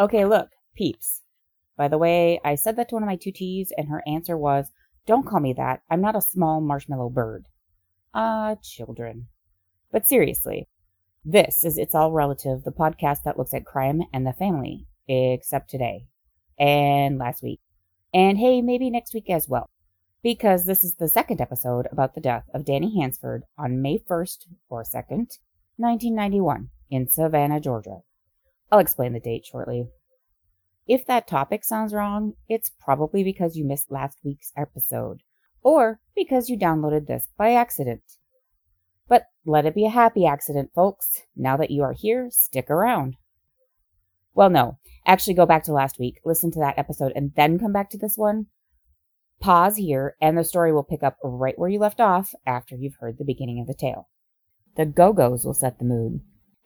Okay, look, peeps. By the way, I said that to one of my tutees, and her answer was, Don't call me that. I'm not a small marshmallow bird. Ah, uh, children. But seriously, this is It's All Relative, the podcast that looks at crime and the family, except today, and last week, and hey, maybe next week as well. Because this is the second episode about the death of Danny Hansford on May 1st or 2nd, 1991, in Savannah, Georgia. I'll explain the date shortly. If that topic sounds wrong, it's probably because you missed last week's episode, or because you downloaded this by accident. But let it be a happy accident, folks. Now that you are here, stick around. Well, no, actually go back to last week, listen to that episode, and then come back to this one. Pause here, and the story will pick up right where you left off after you've heard the beginning of the tale. The Go Go's will set the mood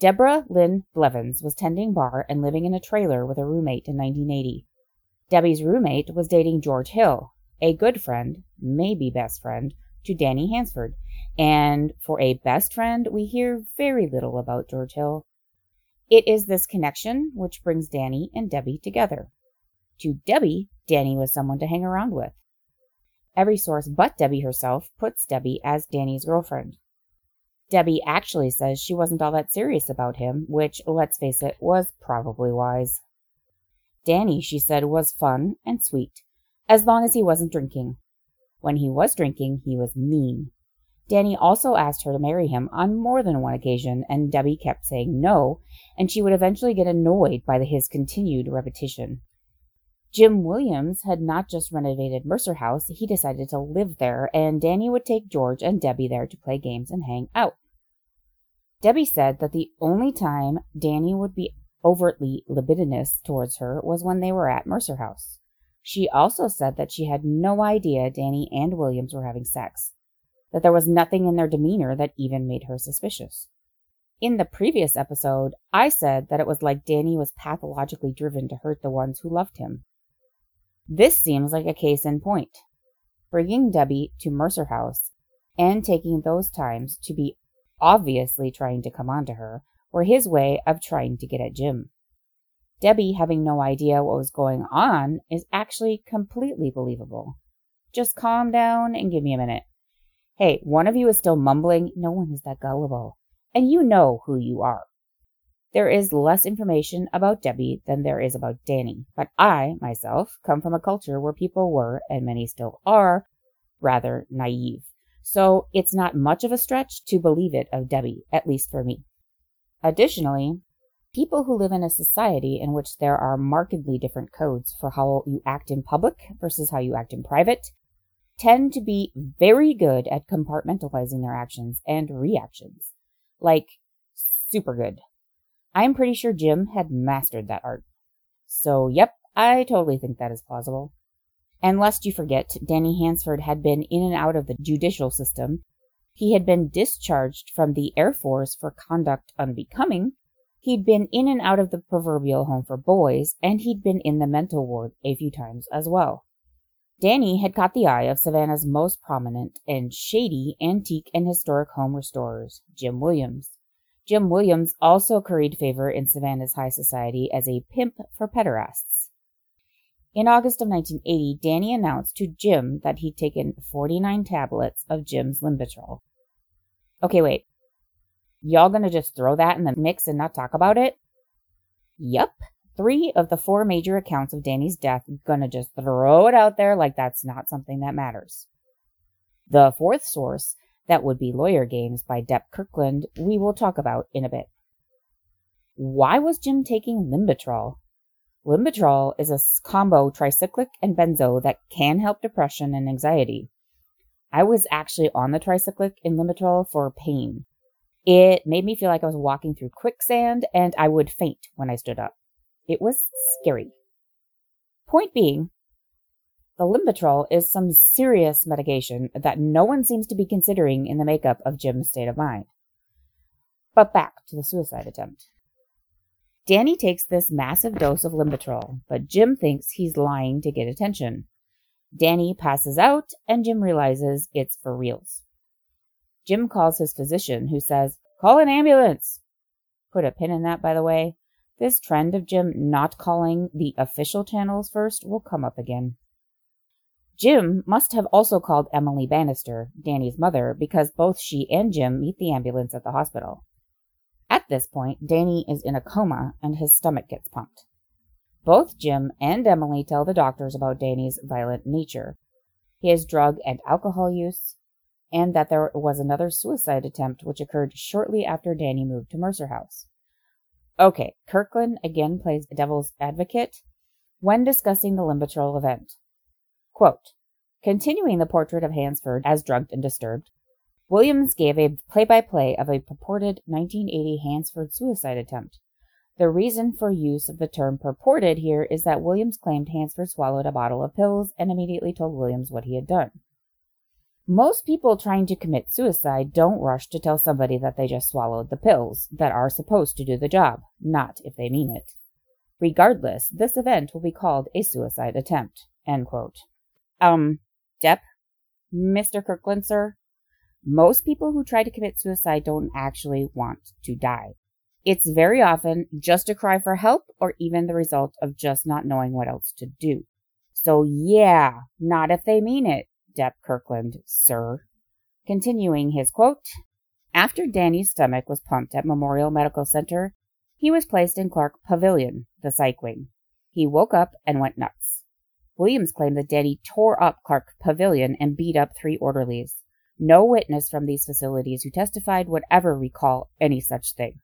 Deborah Lynn Blevins was tending bar and living in a trailer with a roommate in 1980. Debbie's roommate was dating George Hill, a good friend, maybe best friend, to Danny Hansford, and for a best friend, we hear very little about George Hill. It is this connection which brings Danny and Debbie together. To Debbie, Danny was someone to hang around with. Every source but Debbie herself puts Debbie as Danny's girlfriend. Debbie actually says she wasn't all that serious about him, which, let's face it, was probably wise. Danny, she said, was fun and sweet, as long as he wasn't drinking. When he was drinking, he was mean. Danny also asked her to marry him on more than one occasion, and Debbie kept saying no, and she would eventually get annoyed by his continued repetition. Jim Williams had not just renovated Mercer House, he decided to live there, and Danny would take George and Debbie there to play games and hang out. Debbie said that the only time Danny would be overtly libidinous towards her was when they were at Mercer House. She also said that she had no idea Danny and Williams were having sex, that there was nothing in their demeanor that even made her suspicious. In the previous episode, I said that it was like Danny was pathologically driven to hurt the ones who loved him. This seems like a case in point. Bringing Debbie to Mercer House and taking those times to be obviously trying to come on to her were his way of trying to get at Jim. Debbie having no idea what was going on is actually completely believable. Just calm down and give me a minute. Hey, one of you is still mumbling. No one is that gullible. And you know who you are. There is less information about Debbie than there is about Danny, but I, myself, come from a culture where people were, and many still are, rather naive. So it's not much of a stretch to believe it of Debbie, at least for me. Additionally, people who live in a society in which there are markedly different codes for how you act in public versus how you act in private tend to be very good at compartmentalizing their actions and reactions. Like, super good. I'm pretty sure Jim had mastered that art. So, yep, I totally think that is plausible. And lest you forget, Danny Hansford had been in and out of the judicial system. He had been discharged from the Air Force for conduct unbecoming. He'd been in and out of the proverbial home for boys, and he'd been in the mental ward a few times as well. Danny had caught the eye of Savannah's most prominent and shady antique and historic home restorers, Jim Williams. Jim Williams also curried favor in Savannah's high society as a pimp for pederasts. In August of 1980, Danny announced to Jim that he'd taken 49 tablets of Jim's Limbitrol. Okay, wait. Y'all gonna just throw that in the mix and not talk about it? Yup. Three of the four major accounts of Danny's death gonna just throw it out there like that's not something that matters. The fourth source, that would be Lawyer Games by Dep Kirkland, we will talk about in a bit. Why was Jim taking Limbitrol? Limbitrol is a combo tricyclic and benzo that can help depression and anxiety. I was actually on the tricyclic in Limbitrol for pain. It made me feel like I was walking through quicksand and I would faint when I stood up. It was scary. Point being, the Limbitrol is some serious medication that no one seems to be considering in the makeup of Jim's state of mind. But back to the suicide attempt. Danny takes this massive dose of Limbitrol, but Jim thinks he's lying to get attention. Danny passes out, and Jim realizes it's for reals. Jim calls his physician, who says, Call an ambulance! Put a pin in that, by the way. This trend of Jim not calling the official channels first will come up again. Jim must have also called Emily Bannister, Danny's mother, because both she and Jim meet the ambulance at the hospital. This point, Danny is in a coma and his stomach gets pumped. Both Jim and Emily tell the doctors about Danny's violent nature, his drug and alcohol use, and that there was another suicide attempt which occurred shortly after Danny moved to Mercer House. Okay, Kirkland again plays devil's advocate when discussing the Limbitrol event. Quote, Continuing the portrait of Hansford as drugged and disturbed, Williams gave a play by play of a purported 1980 Hansford suicide attempt. The reason for use of the term purported here is that Williams claimed Hansford swallowed a bottle of pills and immediately told Williams what he had done. Most people trying to commit suicide don't rush to tell somebody that they just swallowed the pills that are supposed to do the job, not if they mean it. Regardless, this event will be called a suicide attempt. Um, Dep? Mr. Kirkland, sir? Most people who try to commit suicide don't actually want to die. It's very often just a cry for help or even the result of just not knowing what else to do. So yeah, not if they mean it, Dep Kirkland, sir. Continuing his quote, after Danny's stomach was pumped at Memorial Medical Center, he was placed in Clark Pavilion, the psych wing. He woke up and went nuts. Williams claimed that Danny tore up Clark Pavilion and beat up three orderlies. No witness from these facilities who testified would ever recall any such thing.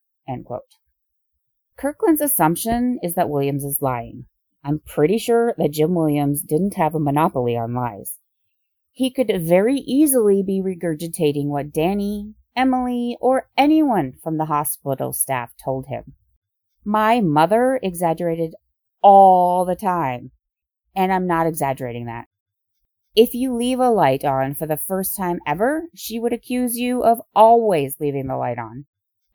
Kirkland's assumption is that Williams is lying. I'm pretty sure that Jim Williams didn't have a monopoly on lies. He could very easily be regurgitating what Danny, Emily, or anyone from the hospital staff told him. My mother exaggerated all the time, and I'm not exaggerating that. If you leave a light on for the first time ever, she would accuse you of always leaving the light on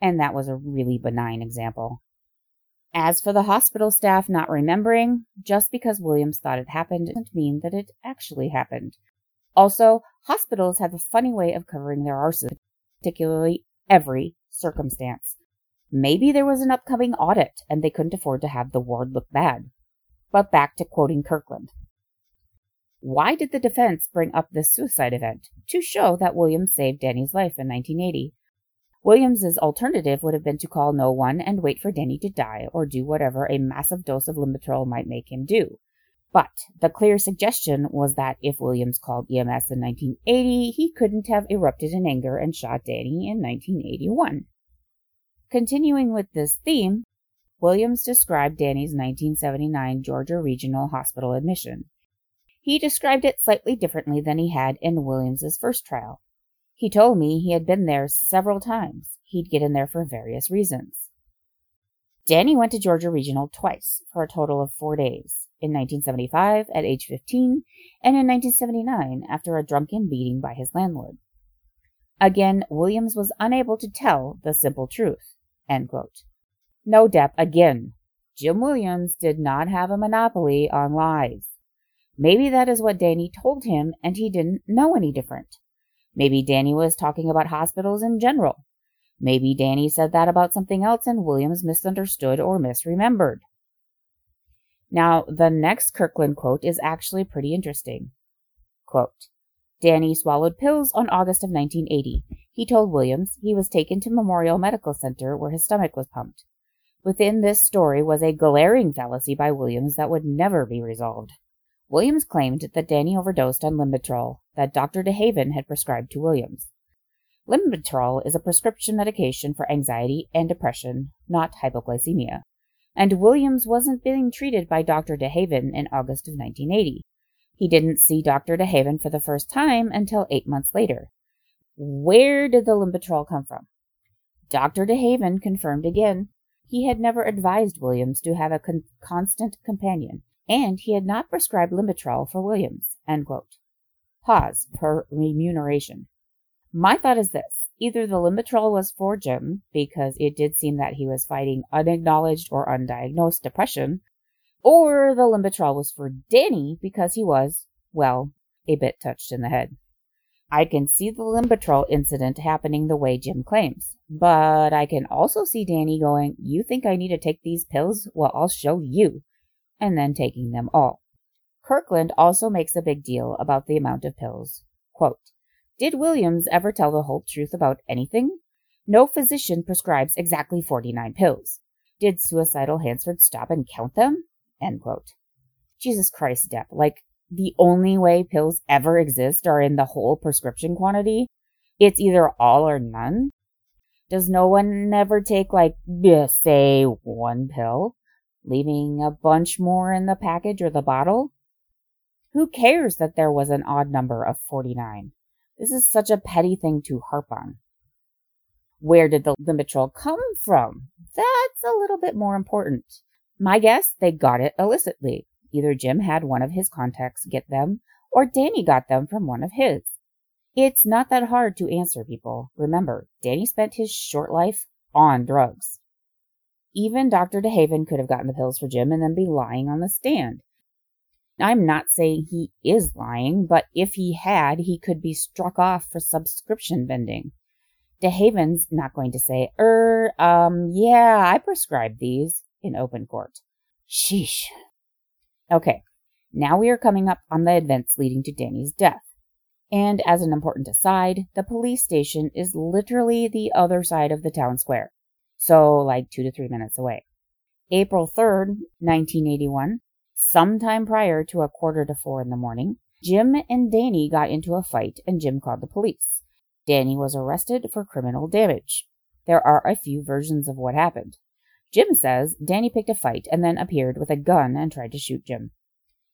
and that was a really benign example. As for the hospital staff not remembering, just because Williams thought it happened doesn't mean that it actually happened. Also, hospitals have a funny way of covering their arses, particularly every circumstance. Maybe there was an upcoming audit and they couldn't afford to have the ward look bad. But back to quoting Kirkland. Why did the defense bring up this suicide event? To show that Williams saved Danny's life in 1980. Williams's alternative would have been to call no one and wait for Danny to die or do whatever a massive dose of Limbitrol might make him do. But the clear suggestion was that if Williams called EMS in 1980, he couldn't have erupted in anger and shot Danny in 1981. Continuing with this theme, Williams described Danny's 1979 Georgia Regional Hospital admission. He described it slightly differently than he had in Williams's first trial. He told me he had been there several times. He'd get in there for various reasons. Danny went to Georgia Regional twice for a total of four days in 1975 at age 15 and in 1979 after a drunken beating by his landlord. Again, Williams was unable to tell the simple truth. No, Dep, again, Jim Williams did not have a monopoly on lies. Maybe that is what Danny told him, and he didn't know any different. Maybe Danny was talking about hospitals in general. Maybe Danny said that about something else and Williams misunderstood or misremembered. Now, the next Kirkland quote is actually pretty interesting. Quote, Danny swallowed pills on August of 1980. He told Williams he was taken to Memorial Medical Center where his stomach was pumped. Within this story was a glaring fallacy by Williams that would never be resolved. Williams claimed that Danny overdosed on Limbitrol that Dr. DeHaven had prescribed to Williams. Limbitrol is a prescription medication for anxiety and depression, not hypoglycemia. And Williams wasn't being treated by Dr. DeHaven in August of 1980. He didn't see Dr. DeHaven for the first time until eight months later. Where did the Limbitrol come from? Dr. DeHaven confirmed again he had never advised Williams to have a con- constant companion, and he had not prescribed Limbitrol for Williams. Pause per remuneration. My thought is this either the Limbitrol was for Jim, because it did seem that he was fighting unacknowledged or undiagnosed depression, or the Limbitrol was for Danny because he was, well, a bit touched in the head. I can see the Limbitrol incident happening the way Jim claims, but I can also see Danny going, You think I need to take these pills? Well, I'll show you, and then taking them all. Kirkland also makes a big deal about the amount of pills. Quote, did Williams ever tell the whole truth about anything? No physician prescribes exactly 49 pills. Did suicidal Hansford stop and count them? Jesus Christ, Dep. Like, the only way pills ever exist are in the whole prescription quantity? It's either all or none? Does no one ever take, like, say, one pill, leaving a bunch more in the package or the bottle? Who cares that there was an odd number of 49? This is such a petty thing to harp on. Where did the Limbitrol come from? That's a little bit more important. My guess, they got it illicitly. Either Jim had one of his contacts get them, or Danny got them from one of his. It's not that hard to answer, people. Remember, Danny spent his short life on drugs. Even Dr. DeHaven could have gotten the pills for Jim and then be lying on the stand. I'm not saying he is lying, but if he had, he could be struck off for subscription vending. DeHaven's not going to say, er, um, yeah, I prescribed these in open court. Sheesh. Okay, now we are coming up on the events leading to Danny's death. And as an important aside, the police station is literally the other side of the town square. So, like two to three minutes away. April 3rd, 1981, Sometime prior to a quarter to four in the morning, Jim and Danny got into a fight and Jim called the police. Danny was arrested for criminal damage. There are a few versions of what happened. Jim says Danny picked a fight and then appeared with a gun and tried to shoot Jim.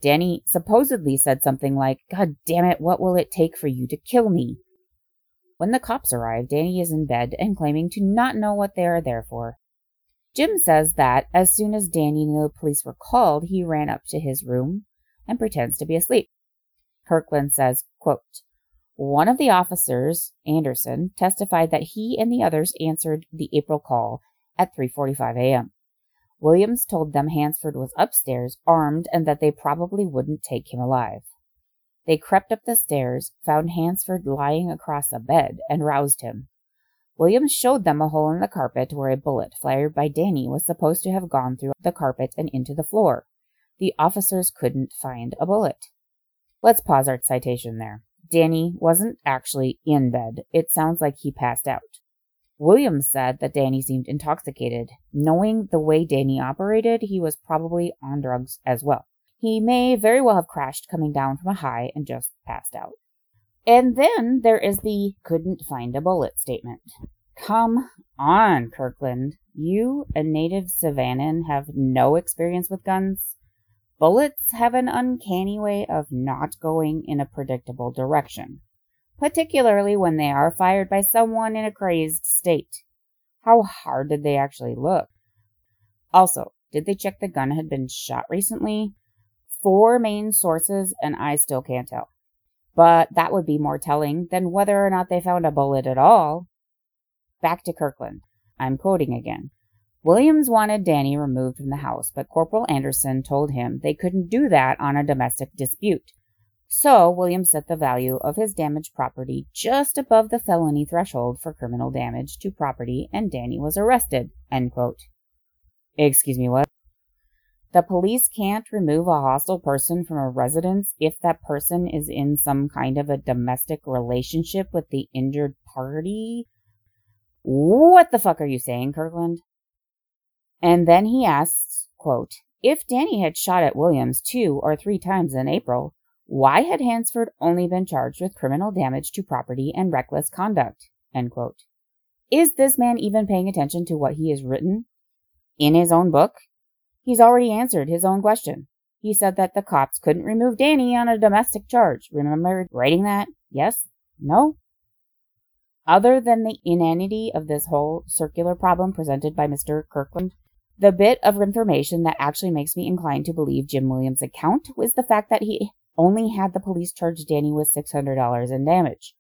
Danny supposedly said something like, God damn it, what will it take for you to kill me? When the cops arrive, Danny is in bed and claiming to not know what they are there for. Jim says that as soon as Danny knew the police were called, he ran up to his room and pretends to be asleep. Kirkland says, quote, one of the officers, Anderson, testified that he and the others answered the April call at 3:45 a.m. Williams told them Hansford was upstairs, armed, and that they probably wouldn't take him alive. They crept up the stairs, found Hansford lying across a bed, and roused him. Williams showed them a hole in the carpet where a bullet fired by Danny was supposed to have gone through the carpet and into the floor. The officers couldn't find a bullet. Let's pause our citation there. Danny wasn't actually in bed. It sounds like he passed out. Williams said that Danny seemed intoxicated. Knowing the way Danny operated, he was probably on drugs as well. He may very well have crashed coming down from a high and just passed out. And then there is the couldn't find a bullet statement. Come on, Kirkland. You, a native Savannan, have no experience with guns. Bullets have an uncanny way of not going in a predictable direction, particularly when they are fired by someone in a crazed state. How hard did they actually look? Also, did they check the gun had been shot recently? Four main sources, and I still can't tell but that would be more telling than whether or not they found a bullet at all. Back to Kirkland. I'm quoting again. Williams wanted Danny removed from the house, but Corporal Anderson told him they couldn't do that on a domestic dispute. So Williams set the value of his damaged property just above the felony threshold for criminal damage to property, and Danny was arrested. Excuse me, what? The police can't remove a hostile person from a residence if that person is in some kind of a domestic relationship with the injured party. What the fuck are you saying, Kirkland? And then he asks, quote, if Danny had shot at Williams two or three times in April, why had Hansford only been charged with criminal damage to property and reckless conduct? Is this man even paying attention to what he has written? In his own book? He's already answered his own question. He said that the cops couldn't remove Danny on a domestic charge. Remember writing that? Yes? No? Other than the inanity of this whole circular problem presented by Mr. Kirkland, the bit of information that actually makes me inclined to believe Jim Williams' account was the fact that he only had the police charge Danny with $600 in damage.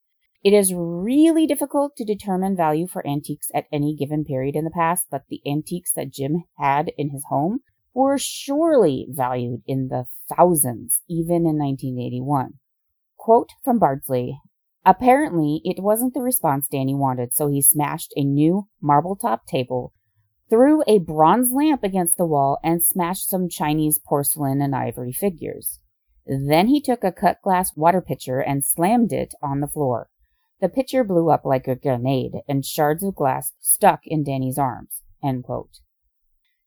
It is really difficult to determine value for antiques at any given period in the past, but the antiques that Jim had in his home were surely valued in the thousands, even in 1981. Quote from Bardsley Apparently, it wasn't the response Danny wanted, so he smashed a new marble top table, threw a bronze lamp against the wall, and smashed some Chinese porcelain and ivory figures. Then he took a cut glass water pitcher and slammed it on the floor. The pitcher blew up like a grenade, and shards of glass stuck in Danny's arms.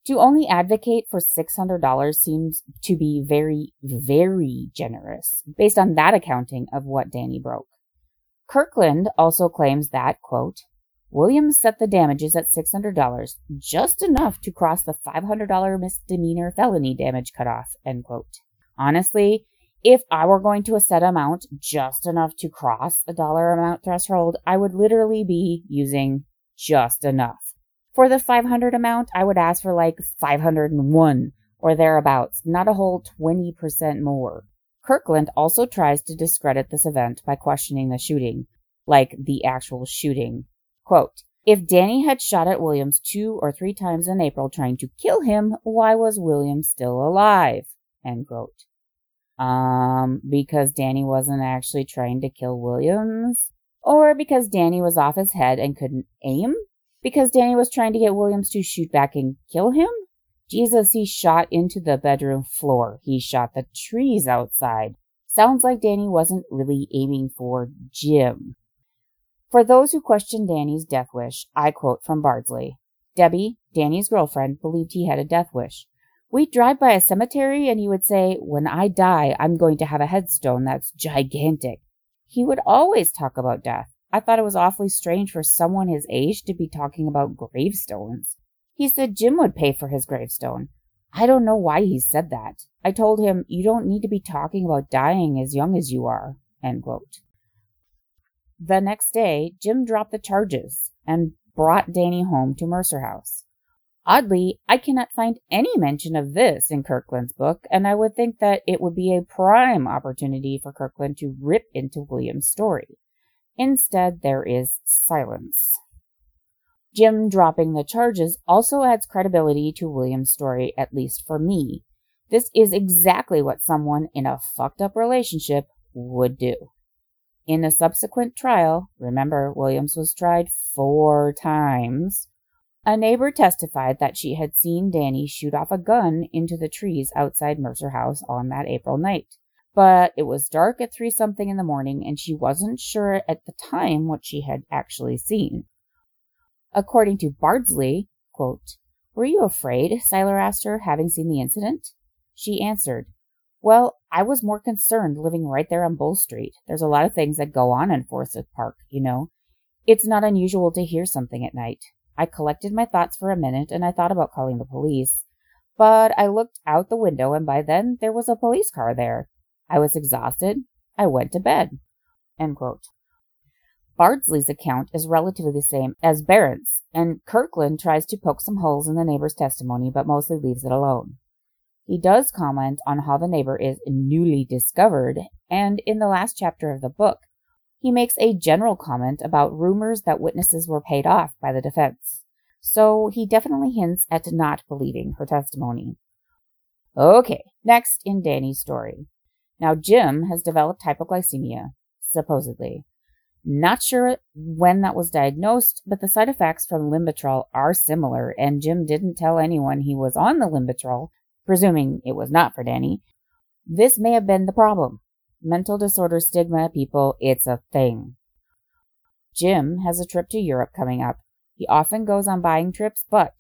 To only advocate for $600 seems to be very, very generous, based on that accounting of what Danny broke. Kirkland also claims that, quote, Williams set the damages at $600, just enough to cross the $500 misdemeanor felony damage cutoff, end quote. Honestly, if I were going to a set amount just enough to cross a dollar amount threshold, I would literally be using just enough. For the 500 amount, I would ask for like 501 or thereabouts, not a whole 20% more. Kirkland also tries to discredit this event by questioning the shooting, like the actual shooting. Quote, if Danny had shot at Williams two or three times in April trying to kill him, why was Williams still alive? End quote. Um, because Danny wasn't actually trying to kill Williams? Or because Danny was off his head and couldn't aim? Because Danny was trying to get Williams to shoot back and kill him? Jesus, he shot into the bedroom floor. He shot the trees outside. Sounds like Danny wasn't really aiming for Jim. For those who question Danny's death wish, I quote from Bardsley. Debbie, Danny's girlfriend, believed he had a death wish. We'd drive by a cemetery and he would say, When I die, I'm going to have a headstone that's gigantic. He would always talk about death. I thought it was awfully strange for someone his age to be talking about gravestones. He said Jim would pay for his gravestone. I don't know why he said that. I told him, You don't need to be talking about dying as young as you are. The next day, Jim dropped the charges and brought Danny home to Mercer House. Oddly, I cannot find any mention of this in Kirkland's book, and I would think that it would be a prime opportunity for Kirkland to rip into William's story. Instead, there is silence. Jim dropping the charges also adds credibility to William's story, at least for me. This is exactly what someone in a fucked up relationship would do. In a subsequent trial, remember Williams was tried four times, a neighbor testified that she had seen Danny shoot off a gun into the trees outside Mercer House on that April night. But it was dark at three something in the morning, and she wasn't sure at the time what she had actually seen. According to Bardsley, quote, Were you afraid? Seiler asked her, having seen the incident. She answered, Well, I was more concerned living right there on Bull Street. There's a lot of things that go on in Forsyth Park, you know. It's not unusual to hear something at night. I collected my thoughts for a minute and I thought about calling the police. But I looked out the window and by then there was a police car there. I was exhausted. I went to bed. Bardsley's account is relatively the same as Barrett's, and Kirkland tries to poke some holes in the neighbor's testimony but mostly leaves it alone. He does comment on how the neighbor is newly discovered, and in the last chapter of the book, he makes a general comment about rumors that witnesses were paid off by the defense. So he definitely hints at not believing her testimony. Okay, next in Danny's story. Now, Jim has developed hypoglycemia, supposedly. Not sure when that was diagnosed, but the side effects from Limbitrol are similar, and Jim didn't tell anyone he was on the Limbitrol, presuming it was not for Danny. This may have been the problem mental disorder stigma, people, it's a thing. Jim has a trip to Europe coming up. He often goes on buying trips, but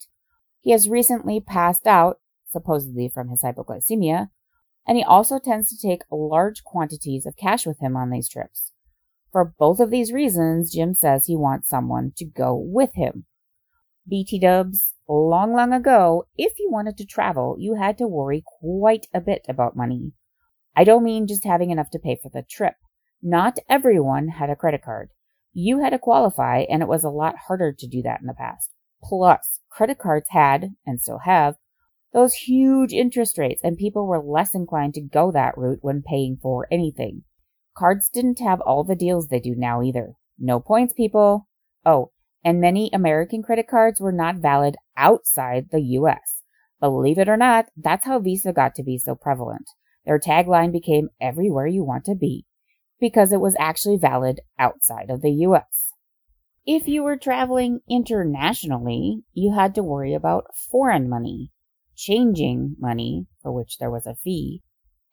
he has recently passed out, supposedly from his hypoglycemia, and he also tends to take large quantities of cash with him on these trips. For both of these reasons, Jim says he wants someone to go with him. BT dubs, long, long ago, if you wanted to travel, you had to worry quite a bit about money. I don't mean just having enough to pay for the trip. Not everyone had a credit card. You had to qualify, and it was a lot harder to do that in the past. Plus, credit cards had, and still have, those huge interest rates, and people were less inclined to go that route when paying for anything. Cards didn't have all the deals they do now either. No points, people. Oh, and many American credit cards were not valid outside the US. Believe it or not, that's how Visa got to be so prevalent. Their tagline became everywhere you want to be because it was actually valid outside of the US. If you were traveling internationally, you had to worry about foreign money, changing money, for which there was a fee,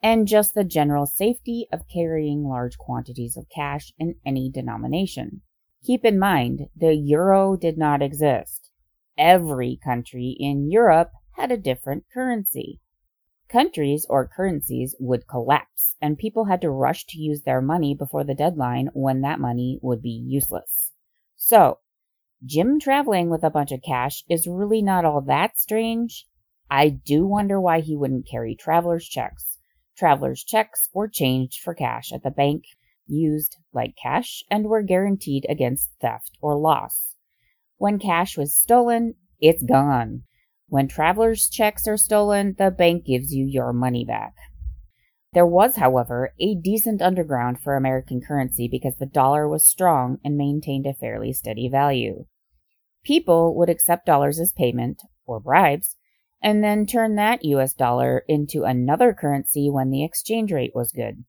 and just the general safety of carrying large quantities of cash in any denomination. Keep in mind, the euro did not exist. Every country in Europe had a different currency. Countries or currencies would collapse, and people had to rush to use their money before the deadline when that money would be useless. So, Jim traveling with a bunch of cash is really not all that strange. I do wonder why he wouldn't carry traveler's checks. Traveler's checks were changed for cash at the bank used like cash and were guaranteed against theft or loss. When cash was stolen, it's gone. When traveler's checks are stolen, the bank gives you your money back. There was, however, a decent underground for American currency because the dollar was strong and maintained a fairly steady value. People would accept dollars as payment, or bribes, and then turn that US dollar into another currency when the exchange rate was good.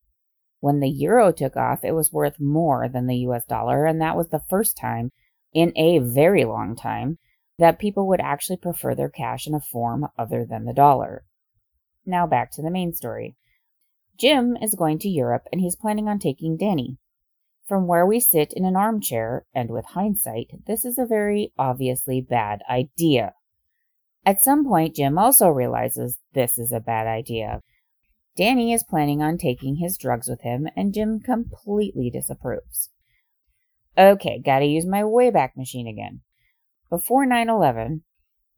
When the euro took off, it was worth more than the US dollar, and that was the first time in a very long time that people would actually prefer their cash in a form other than the dollar. Now back to the main story. Jim is going to Europe and he's planning on taking Danny. From where we sit in an armchair, and with hindsight, this is a very obviously bad idea. At some point, Jim also realizes this is a bad idea. Danny is planning on taking his drugs with him, and Jim completely disapproves. Okay, gotta use my Wayback Machine again. Before 9 11,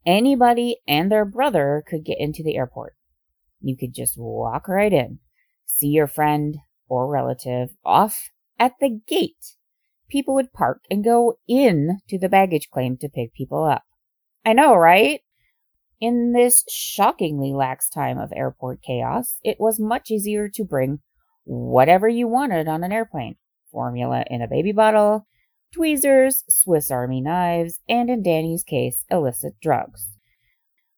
anybody and their brother could get into the airport. You could just walk right in, see your friend or relative off at the gate. People would park and go in to the baggage claim to pick people up. I know, right? In this shockingly lax time of airport chaos, it was much easier to bring whatever you wanted on an airplane formula in a baby bottle, tweezers, Swiss Army knives, and in Danny's case, illicit drugs.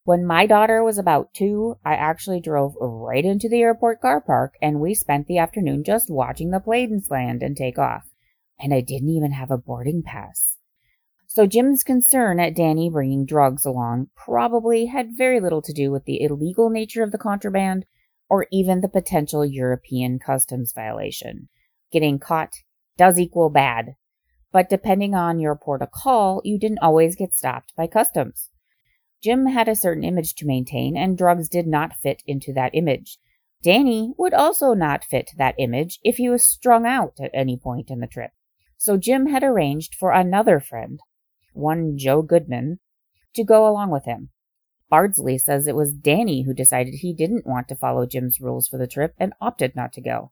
When my daughter was about two, I actually drove right into the airport car park and we spent the afternoon just watching the planes land and take off. And I didn't even have a boarding pass. So Jim's concern at Danny bringing drugs along probably had very little to do with the illegal nature of the contraband or even the potential European customs violation. Getting caught does equal bad, but depending on your port of call, you didn't always get stopped by customs. Jim had a certain image to maintain, and drugs did not fit into that image. Danny would also not fit that image if he was strung out at any point in the trip. So Jim had arranged for another friend, one Joe Goodman, to go along with him. Bardsley says it was Danny who decided he didn't want to follow Jim's rules for the trip and opted not to go.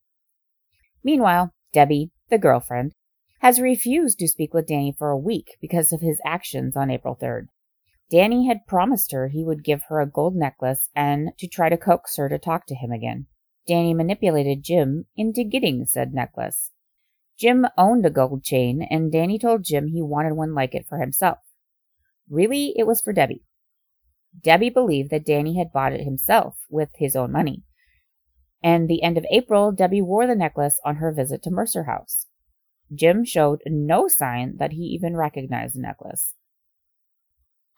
Meanwhile, Debbie, the girlfriend, has refused to speak with Danny for a week because of his actions on April 3rd. Danny had promised her he would give her a gold necklace and to try to coax her to talk to him again. Danny manipulated Jim into getting said necklace. Jim owned a gold chain, and Danny told Jim he wanted one like it for himself. Really, it was for Debbie. Debbie believed that Danny had bought it himself with his own money. And the end of April, Debbie wore the necklace on her visit to Mercer House. Jim showed no sign that he even recognized the necklace.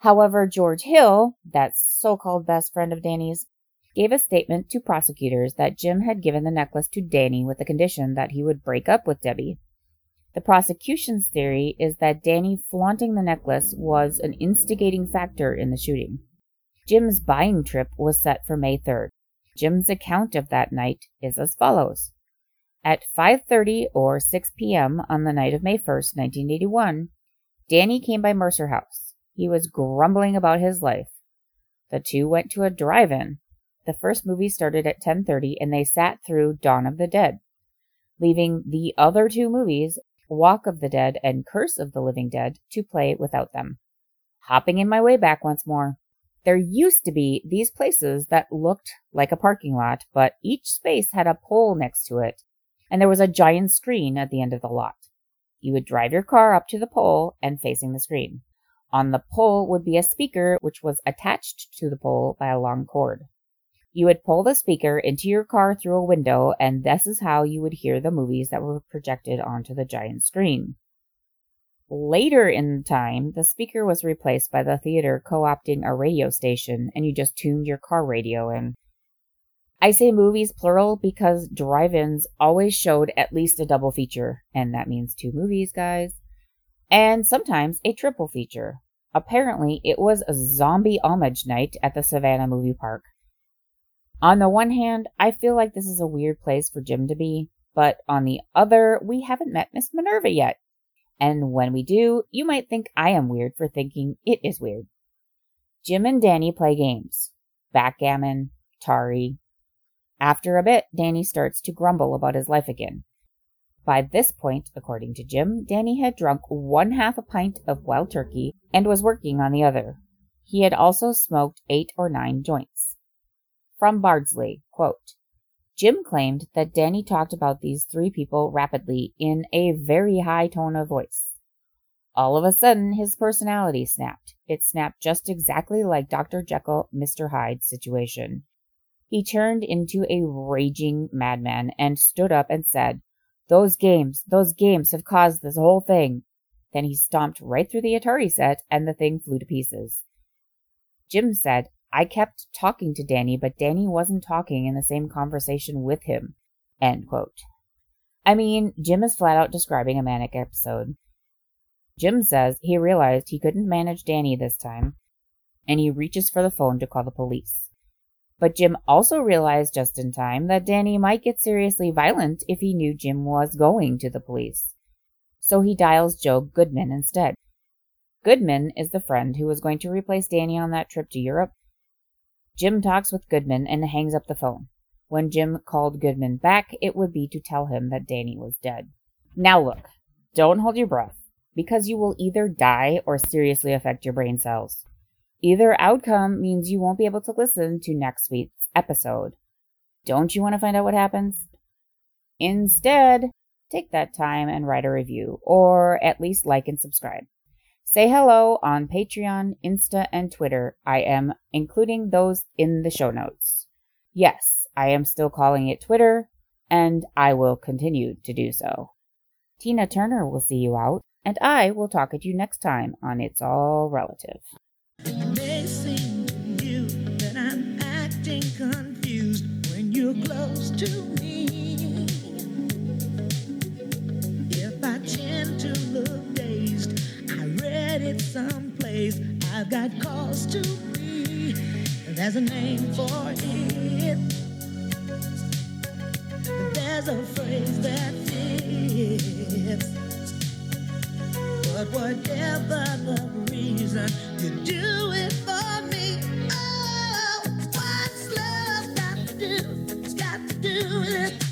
However, George Hill, that so called best friend of Danny's, gave a statement to prosecutors that Jim had given the necklace to Danny with the condition that he would break up with Debbie. The prosecution's theory is that Danny flaunting the necklace was an instigating factor in the shooting. Jim's buying trip was set for May 3rd. Jim's account of that night is as follows. At 5:30 or 6 p.m. on the night of May 1st, 1981, Danny came by Mercer House. He was grumbling about his life. The two went to a drive-in. The first movie started at 10:30 and they sat through Dawn of the Dead, leaving the other two movies, Walk of the Dead and Curse of the Living Dead, to play without them. Hopping in my way back once more. There used to be these places that looked like a parking lot, but each space had a pole next to it, and there was a giant screen at the end of the lot. You would drive your car up to the pole and facing the screen. On the pole would be a speaker which was attached to the pole by a long cord. You would pull the speaker into your car through a window, and this is how you would hear the movies that were projected onto the giant screen. Later in time, the speaker was replaced by the theater co opting a radio station, and you just tuned your car radio in. I say movies plural because drive ins always showed at least a double feature, and that means two movies, guys, and sometimes a triple feature. Apparently, it was a zombie homage night at the Savannah Movie Park. On the one hand, I feel like this is a weird place for Jim to be, but on the other, we haven't met Miss Minerva yet. And when we do, you might think I am weird for thinking it is weird. Jim and Danny play games backgammon, Atari. After a bit, Danny starts to grumble about his life again. By this point, according to Jim, Danny had drunk one half a pint of wild turkey and was working on the other. He had also smoked eight or nine joints. From Bardsley, quote, Jim claimed that Danny talked about these three people rapidly in a very high tone of voice. All of a sudden, his personality snapped. It snapped just exactly like Dr. Jekyll, Mr. Hyde situation. He turned into a raging madman and stood up and said, Those games, those games have caused this whole thing. Then he stomped right through the Atari set and the thing flew to pieces. Jim said, I kept talking to Danny, but Danny wasn't talking in the same conversation with him. End quote. I mean, Jim is flat out describing a manic episode. Jim says he realized he couldn't manage Danny this time, and he reaches for the phone to call the police. But Jim also realized just in time that Danny might get seriously violent if he knew Jim was going to the police. So he dials Joe Goodman instead. Goodman is the friend who was going to replace Danny on that trip to Europe Jim talks with Goodman and hangs up the phone. When Jim called Goodman back, it would be to tell him that Danny was dead. Now look, don't hold your breath, because you will either die or seriously affect your brain cells. Either outcome means you won't be able to listen to next week's episode. Don't you want to find out what happens? Instead, take that time and write a review, or at least like and subscribe. Say hello on Patreon, Insta, and Twitter. I am including those in the show notes. Yes, I am still calling it Twitter, and I will continue to do so. Tina Turner will see you out, and I will talk at you next time on It's All Relative. It confused when you're close to me. someplace. I've got cause to be. There's a name for it. There's a phrase that fits. But whatever the reason, you do it for me. Oh, what's love got to do? It's got to do with it.